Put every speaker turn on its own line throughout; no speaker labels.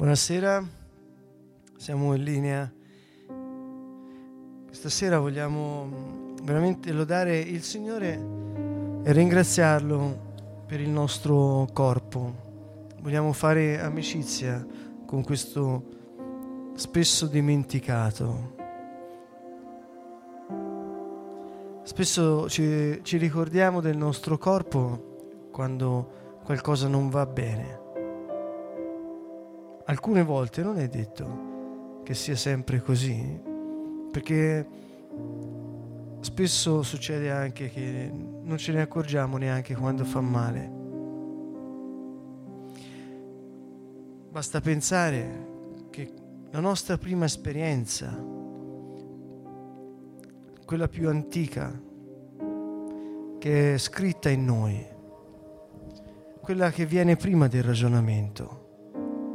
Buonasera, siamo in linea. Questa sera vogliamo veramente lodare il Signore e ringraziarlo per il nostro corpo. Vogliamo fare amicizia con questo spesso dimenticato. Spesso ci, ci ricordiamo del nostro corpo quando qualcosa non va bene alcune volte non è detto che sia sempre così, perché spesso succede anche che non ce ne accorgiamo neanche quando fa male. Basta pensare che la nostra prima esperienza, quella più antica, che è scritta in noi, quella che viene prima del ragionamento,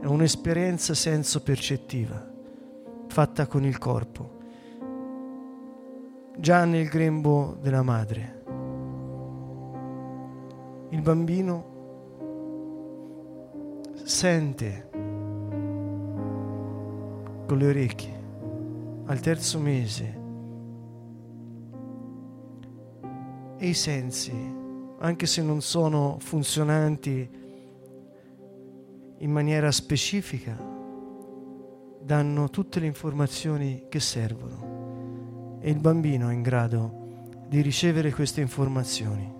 è un'esperienza senso percettiva, fatta con il corpo, già nel grembo della madre. Il bambino sente con le orecchie al terzo mese e i sensi, anche se non sono funzionanti in maniera specifica danno tutte le informazioni che servono e il bambino è in grado di ricevere queste informazioni.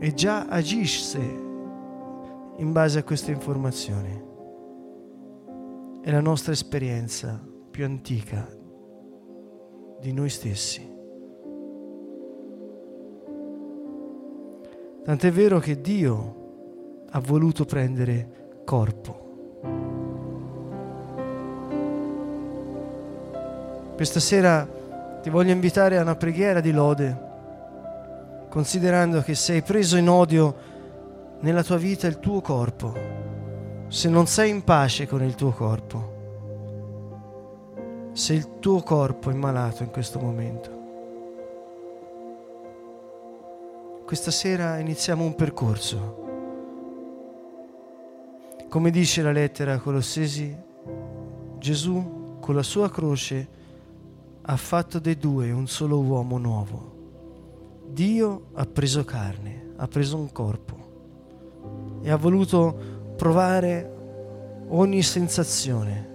E già agisce in base a queste informazioni. È la nostra esperienza più antica di noi stessi. Tant'è vero che Dio ha voluto prendere corpo. Questa sera ti voglio invitare a una preghiera di lode, considerando che sei preso in odio nella tua vita il tuo corpo, se non sei in pace con il tuo corpo, se il tuo corpo è malato in questo momento. Questa sera iniziamo un percorso. Come dice la lettera a Colossesi, Gesù con la sua croce ha fatto dei due un solo uomo nuovo. Dio ha preso carne, ha preso un corpo e ha voluto provare ogni sensazione,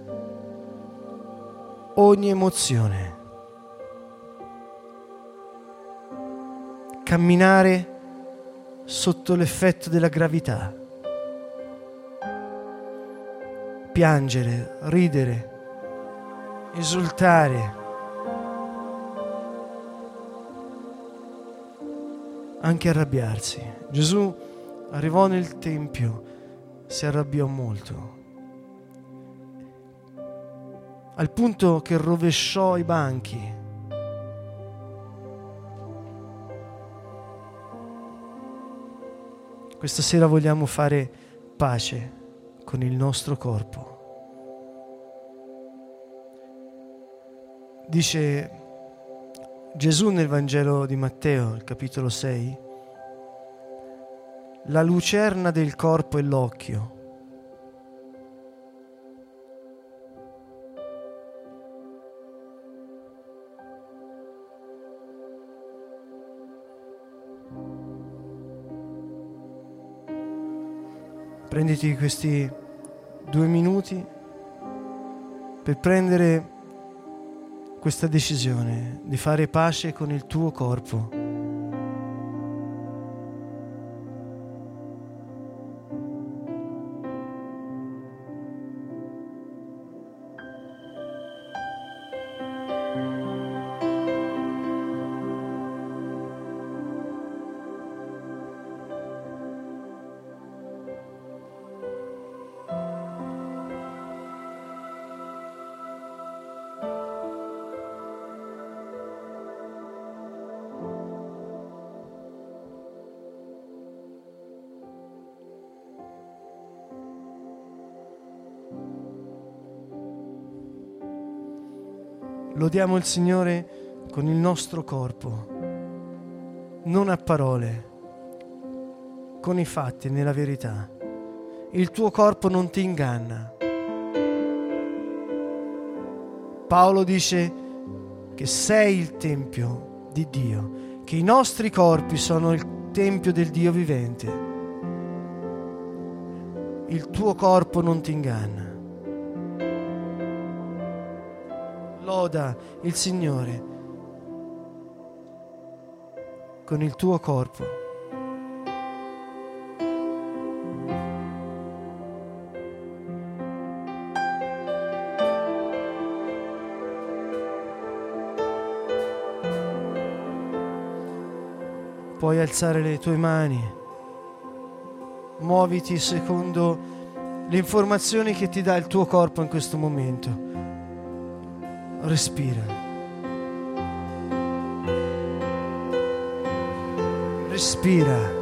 ogni emozione camminare sotto l'effetto della gravità, piangere, ridere, esultare, anche arrabbiarsi. Gesù arrivò nel Tempio, si arrabbiò molto, al punto che rovesciò i banchi Questa sera vogliamo fare pace con il nostro corpo. Dice Gesù nel Vangelo di Matteo, il capitolo 6, la lucerna del corpo è l'occhio. Prenditi questi due minuti per prendere questa decisione di fare pace con il tuo corpo. Lodiamo il Signore con il nostro corpo, non a parole, con i fatti, nella verità. Il tuo corpo non ti inganna. Paolo dice che sei il Tempio di Dio, che i nostri corpi sono il Tempio del Dio vivente. Il tuo corpo non ti inganna. Loda il Signore con il tuo corpo. Puoi alzare le tue mani, muoviti secondo le informazioni che ti dà il tuo corpo in questo momento. Respira. Respira.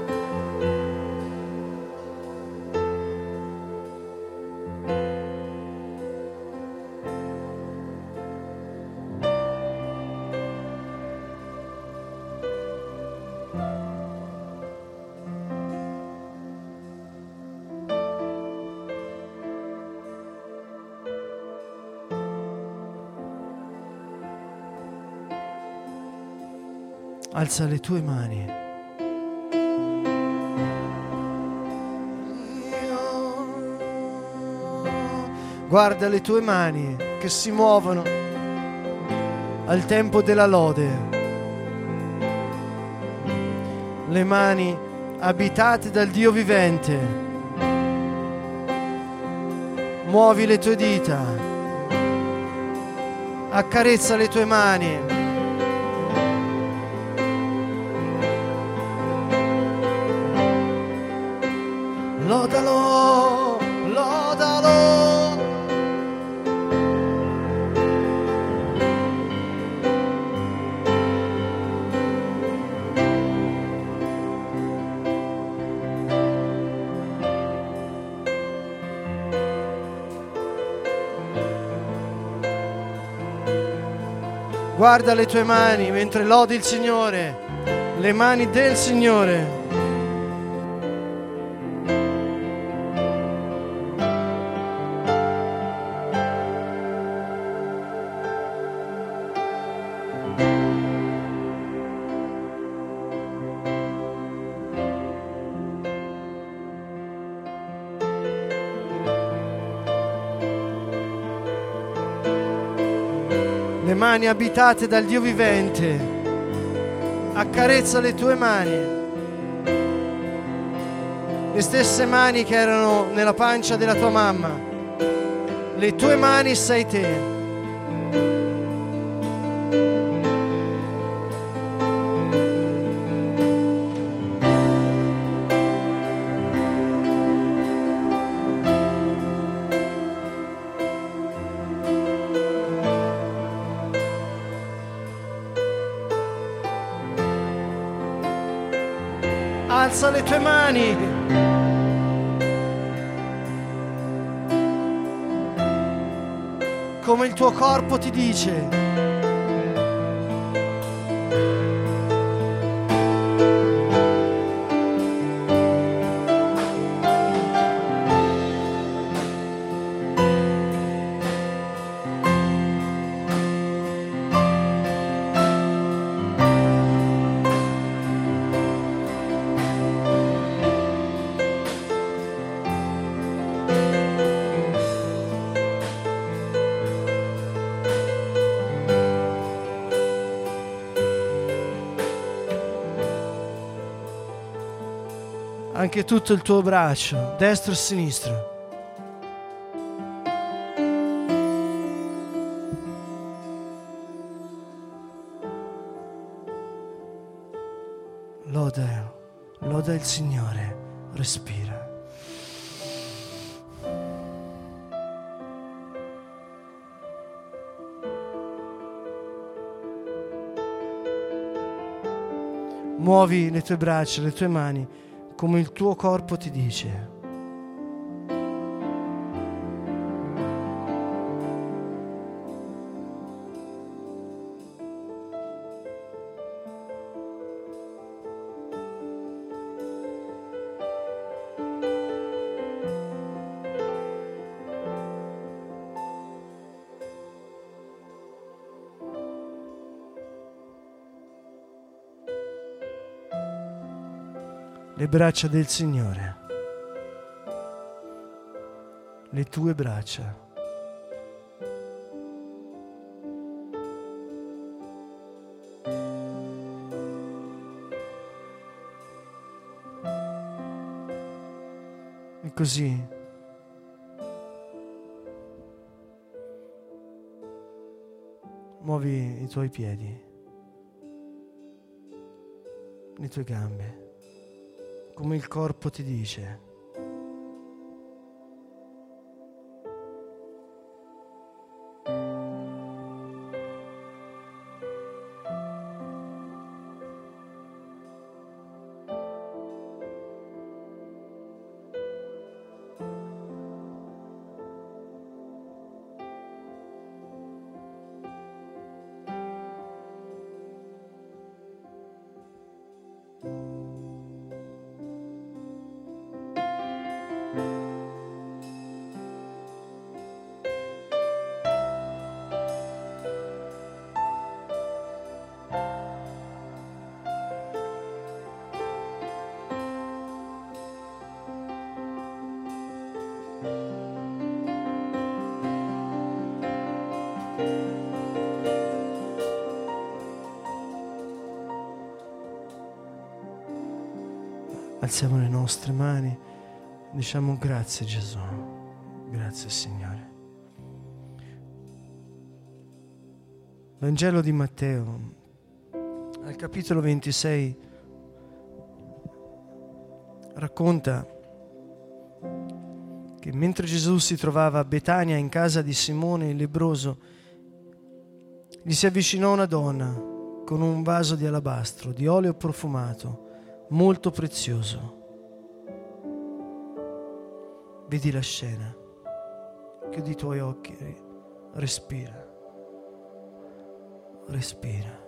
Alza le tue mani. Guarda le tue mani che si muovono al tempo della lode. Le mani abitate dal Dio vivente. Muovi le tue dita. Accarezza le tue mani. Guarda le tue mani mentre lodi il Signore, le mani del Signore. Mani abitate dal Dio vivente. Accarezza le tue mani. Le stesse mani che erano nella pancia della tua mamma. Le tue mani sei te. Alza le tue mani. Come il tuo corpo ti dice. Anche tutto il tuo braccio, destro e sinistro. Loda, loda il Signore, respira. Muovi le tue braccia, le tue mani come il tuo corpo ti dice. Le braccia del Signore, le tue braccia. E così muovi i tuoi piedi, le tue gambe, come il corpo ti dice. Alziamo le nostre mani, diciamo grazie Gesù, grazie Signore. Vangelo di Matteo, al capitolo 26, racconta che mentre Gesù si trovava a Betania in casa di Simone il lebroso, gli si avvicinò una donna con un vaso di alabastro, di olio profumato molto prezioso. Vedi la scena, chiudi i tuoi occhi, respira, respira.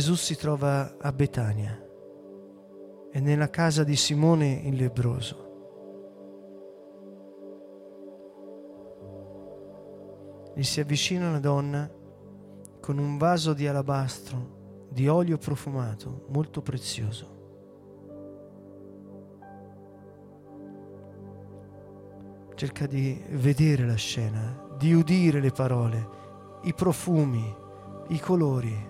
Gesù si trova a Betania e nella casa di Simone il lebroso. Gli si avvicina una donna con un vaso di alabastro di olio profumato molto prezioso. Cerca di vedere la scena, di udire le parole, i profumi, i colori.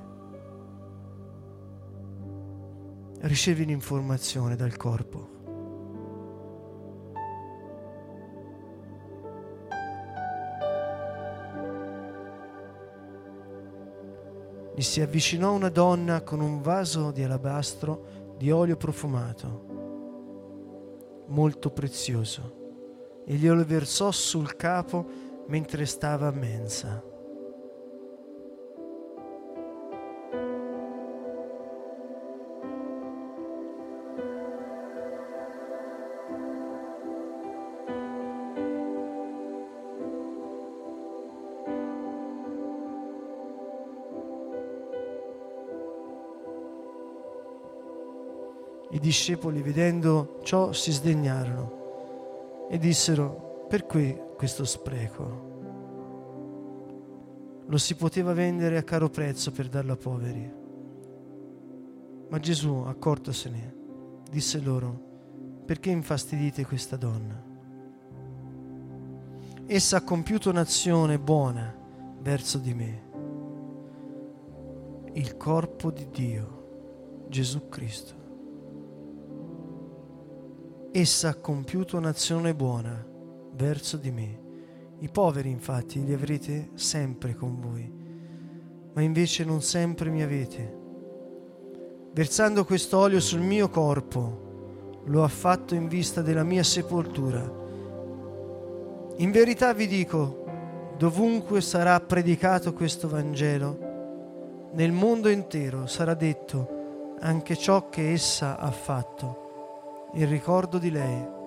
Ricevi l'informazione dal corpo. Gli si avvicinò una donna con un vaso di alabastro di olio profumato, molto prezioso, e glielo versò sul capo mentre stava a mensa. I discepoli, vedendo ciò, si sdegnarono e dissero, perché questo spreco? Lo si poteva vendere a caro prezzo per darlo a poveri. Ma Gesù, accortosene, disse loro, perché infastidite questa donna? Essa ha compiuto un'azione buona verso di me, il corpo di Dio, Gesù Cristo. Essa ha compiuto un'azione buona verso di me. I poveri infatti li avrete sempre con voi, ma invece non sempre mi avete. Versando questo olio sul mio corpo, lo ha fatto in vista della mia sepoltura. In verità vi dico, dovunque sarà predicato questo Vangelo, nel mondo intero sarà detto anche ciò che essa ha fatto in ricordo di lei.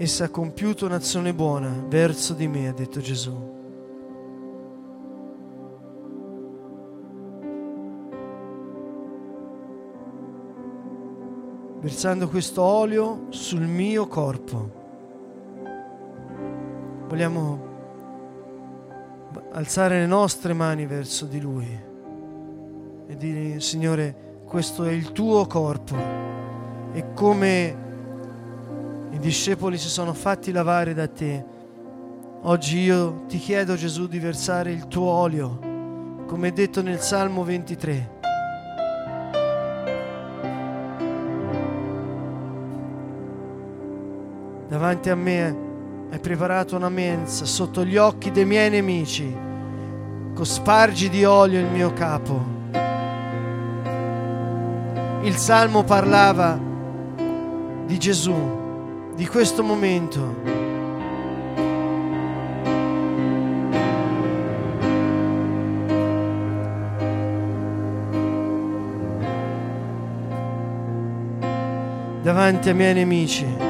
Essa ha compiuto un'azione buona verso di me, ha detto Gesù. Versando questo olio sul mio corpo. Vogliamo alzare le nostre mani verso di Lui e dire, Signore, questo è il tuo corpo. E come i discepoli si sono fatti lavare da te. Oggi io ti chiedo Gesù di versare il tuo olio, come detto nel Salmo 23. Davanti a me hai preparato una mensa sotto gli occhi dei miei nemici, cospargi di olio il mio capo. Il Salmo parlava di Gesù di questo momento. davanti ai miei nemici.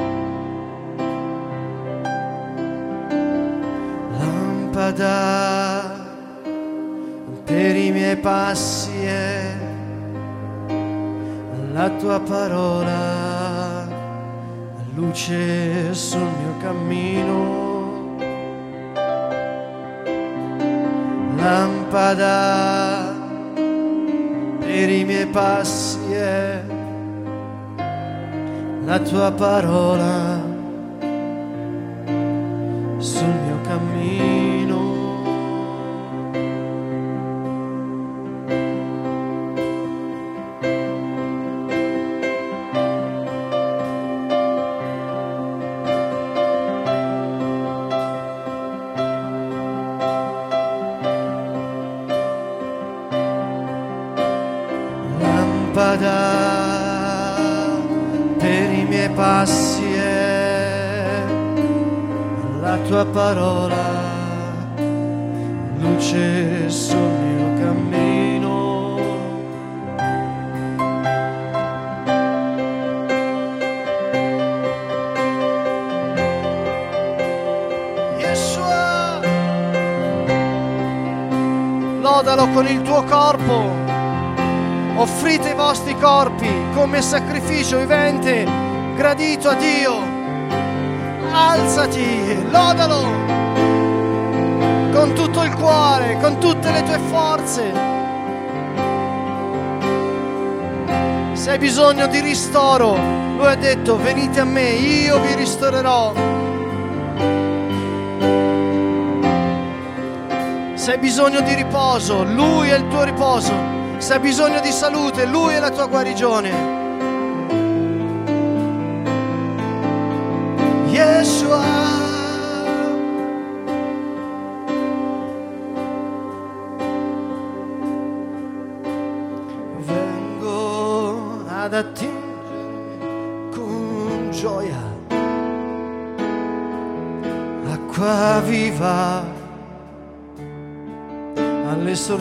Lampada per i miei passi è la tua parola luce sul mio cammino, lampada per i miei passi è la tua parola come sacrificio vivente, gradito a Dio alzati, lodalo con tutto il cuore, con tutte le tue forze. Se hai bisogno di ristoro, lui ha detto venite a me, io vi ristorerò. Se hai bisogno di riposo, lui è il tuo riposo. Se hai bisogno di salute, lui è la tua guarigione.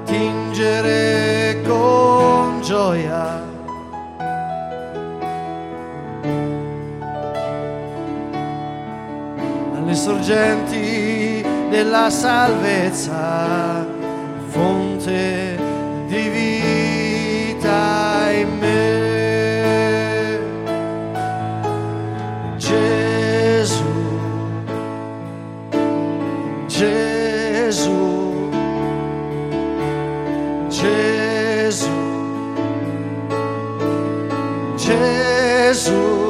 ad attingere con gioia. Sorgenti della salvezza, fonte di vita Jesus.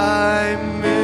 I miss.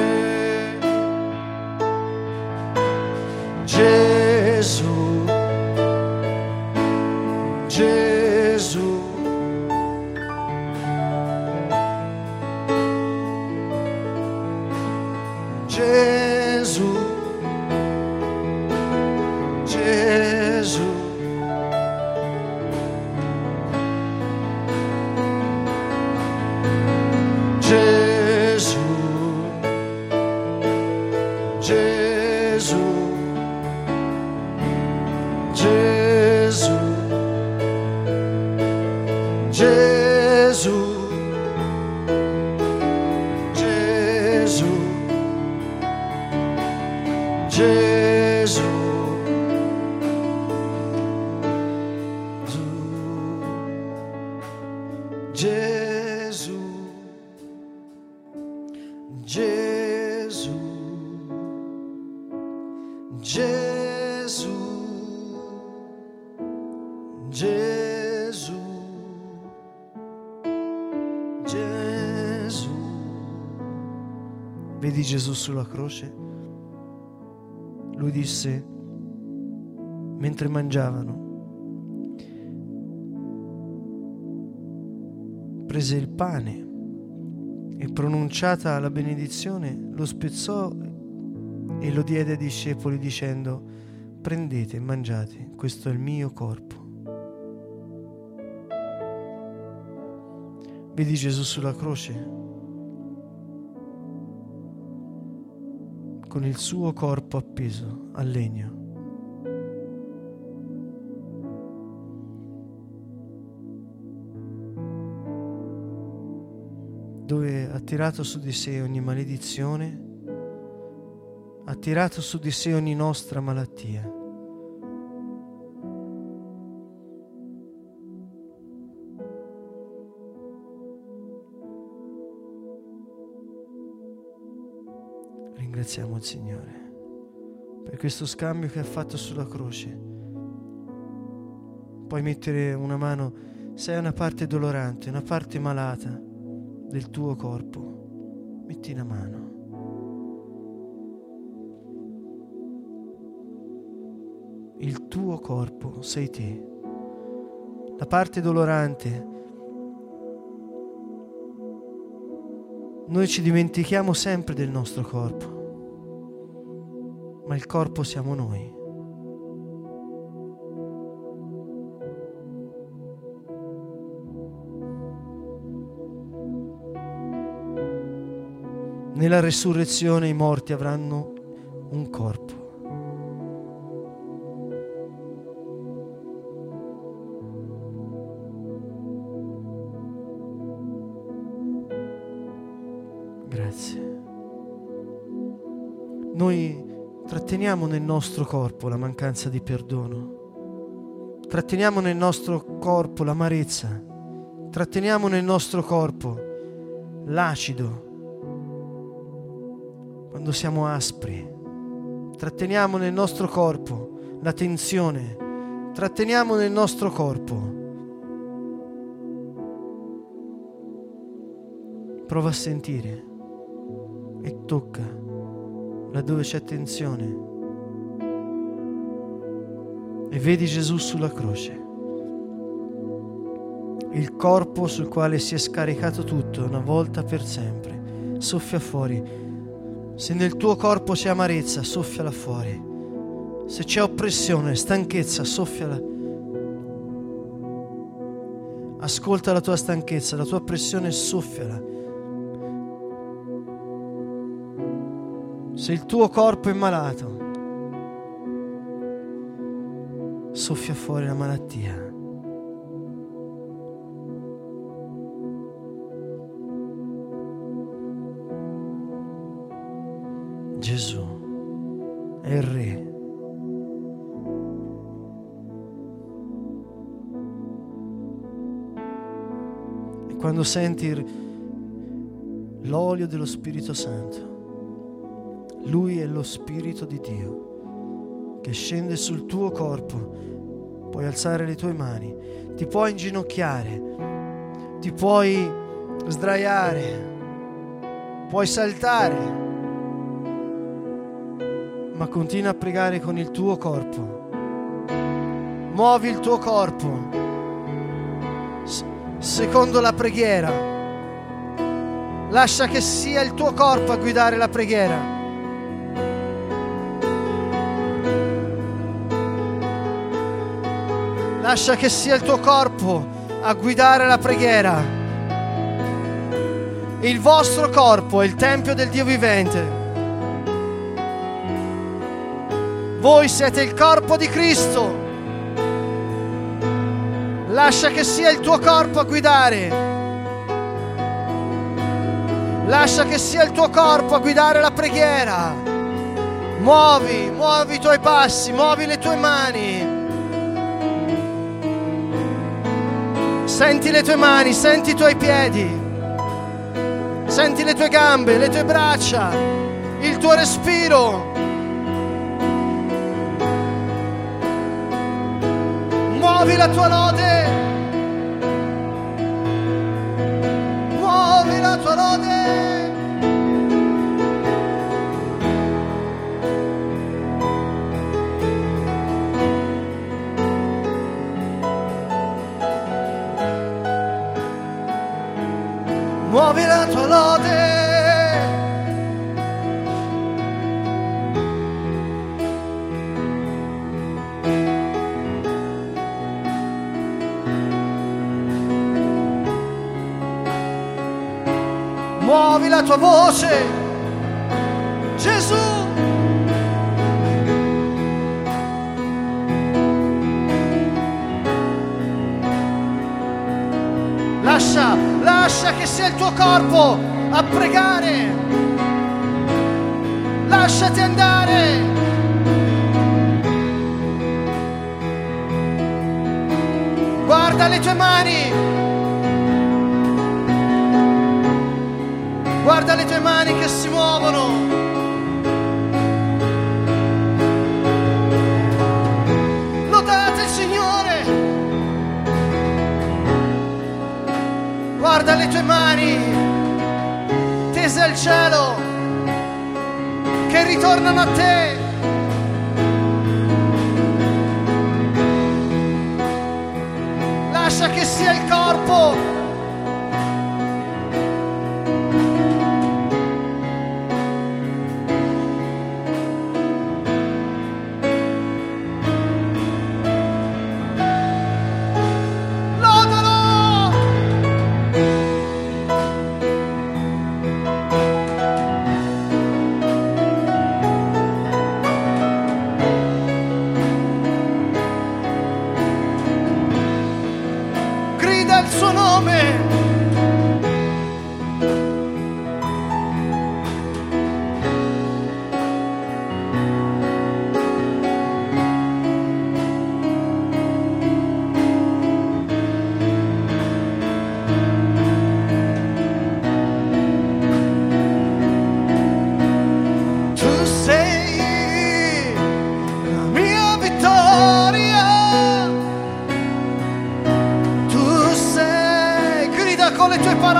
Sulla croce? Lui disse, mentre mangiavano, prese il pane e pronunciata la benedizione lo spezzò e lo diede ai discepoli dicendo, prendete e mangiate, questo è il mio corpo. Vedi Gesù sulla croce? Con il suo corpo appeso al legno. Dove ha tirato su di sé ogni maledizione, ha tirato su di sé ogni nostra malattia. Ringraziamo il Signore per questo scambio che ha fatto sulla croce. Puoi mettere una mano, se hai una parte dolorante, una parte malata del tuo corpo, metti una mano. Il tuo corpo sei te. La parte dolorante. Noi ci dimentichiamo sempre del nostro corpo, ma il corpo siamo noi. Nella resurrezione i morti avranno un corpo. tratteniamo nel nostro corpo la mancanza di perdono, tratteniamo nel nostro corpo l'amarezza, tratteniamo nel nostro corpo l'acido, quando siamo aspri, tratteniamo nel nostro corpo la tensione, tratteniamo nel nostro corpo. Prova a sentire e tocca laddove c'è tensione e vedi Gesù sulla croce. Il corpo sul quale si è scaricato tutto una volta per sempre. Soffia fuori. Se nel tuo corpo c'è amarezza, soffiala fuori. Se c'è oppressione, stanchezza, soffiala. Ascolta la tua stanchezza, la tua oppressione, soffiala. Se il tuo corpo è malato, soffia fuori la malattia. Gesù è il Re. E quando senti l'olio dello Spirito Santo, Lui è lo Spirito di Dio che scende sul tuo corpo puoi alzare le tue mani, ti puoi inginocchiare, ti puoi sdraiare, puoi saltare, ma continua a pregare con il tuo corpo. Muovi il tuo corpo secondo la preghiera. Lascia che sia il tuo corpo a guidare la preghiera. Lascia che sia il tuo corpo a guidare la preghiera. Il vostro corpo è il tempio del Dio vivente. Voi siete il corpo di Cristo. Lascia che sia il tuo corpo a guidare. Lascia che sia il tuo corpo a guidare la preghiera. Muovi, muovi i tuoi passi, muovi le tue mani. Senti le tue mani, senti i tuoi piedi, senti le tue gambe, le tue braccia, il tuo respiro. Muovi la tua lode. Muovi la tua lode. Muovi la tua lode. Muovi la tua voce, Gesù. Lascia, lascia che sia il tuo corpo a pregare. Lasciati andare. Guarda le tue mani. Guarda le tue mani che si muovono. Guarda le tue mani tese al cielo che ritornano a te. Lascia che sia il corpo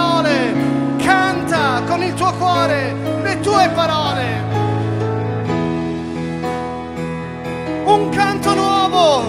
parole, canta con il tuo cuore le tue parole. Un canto nuovo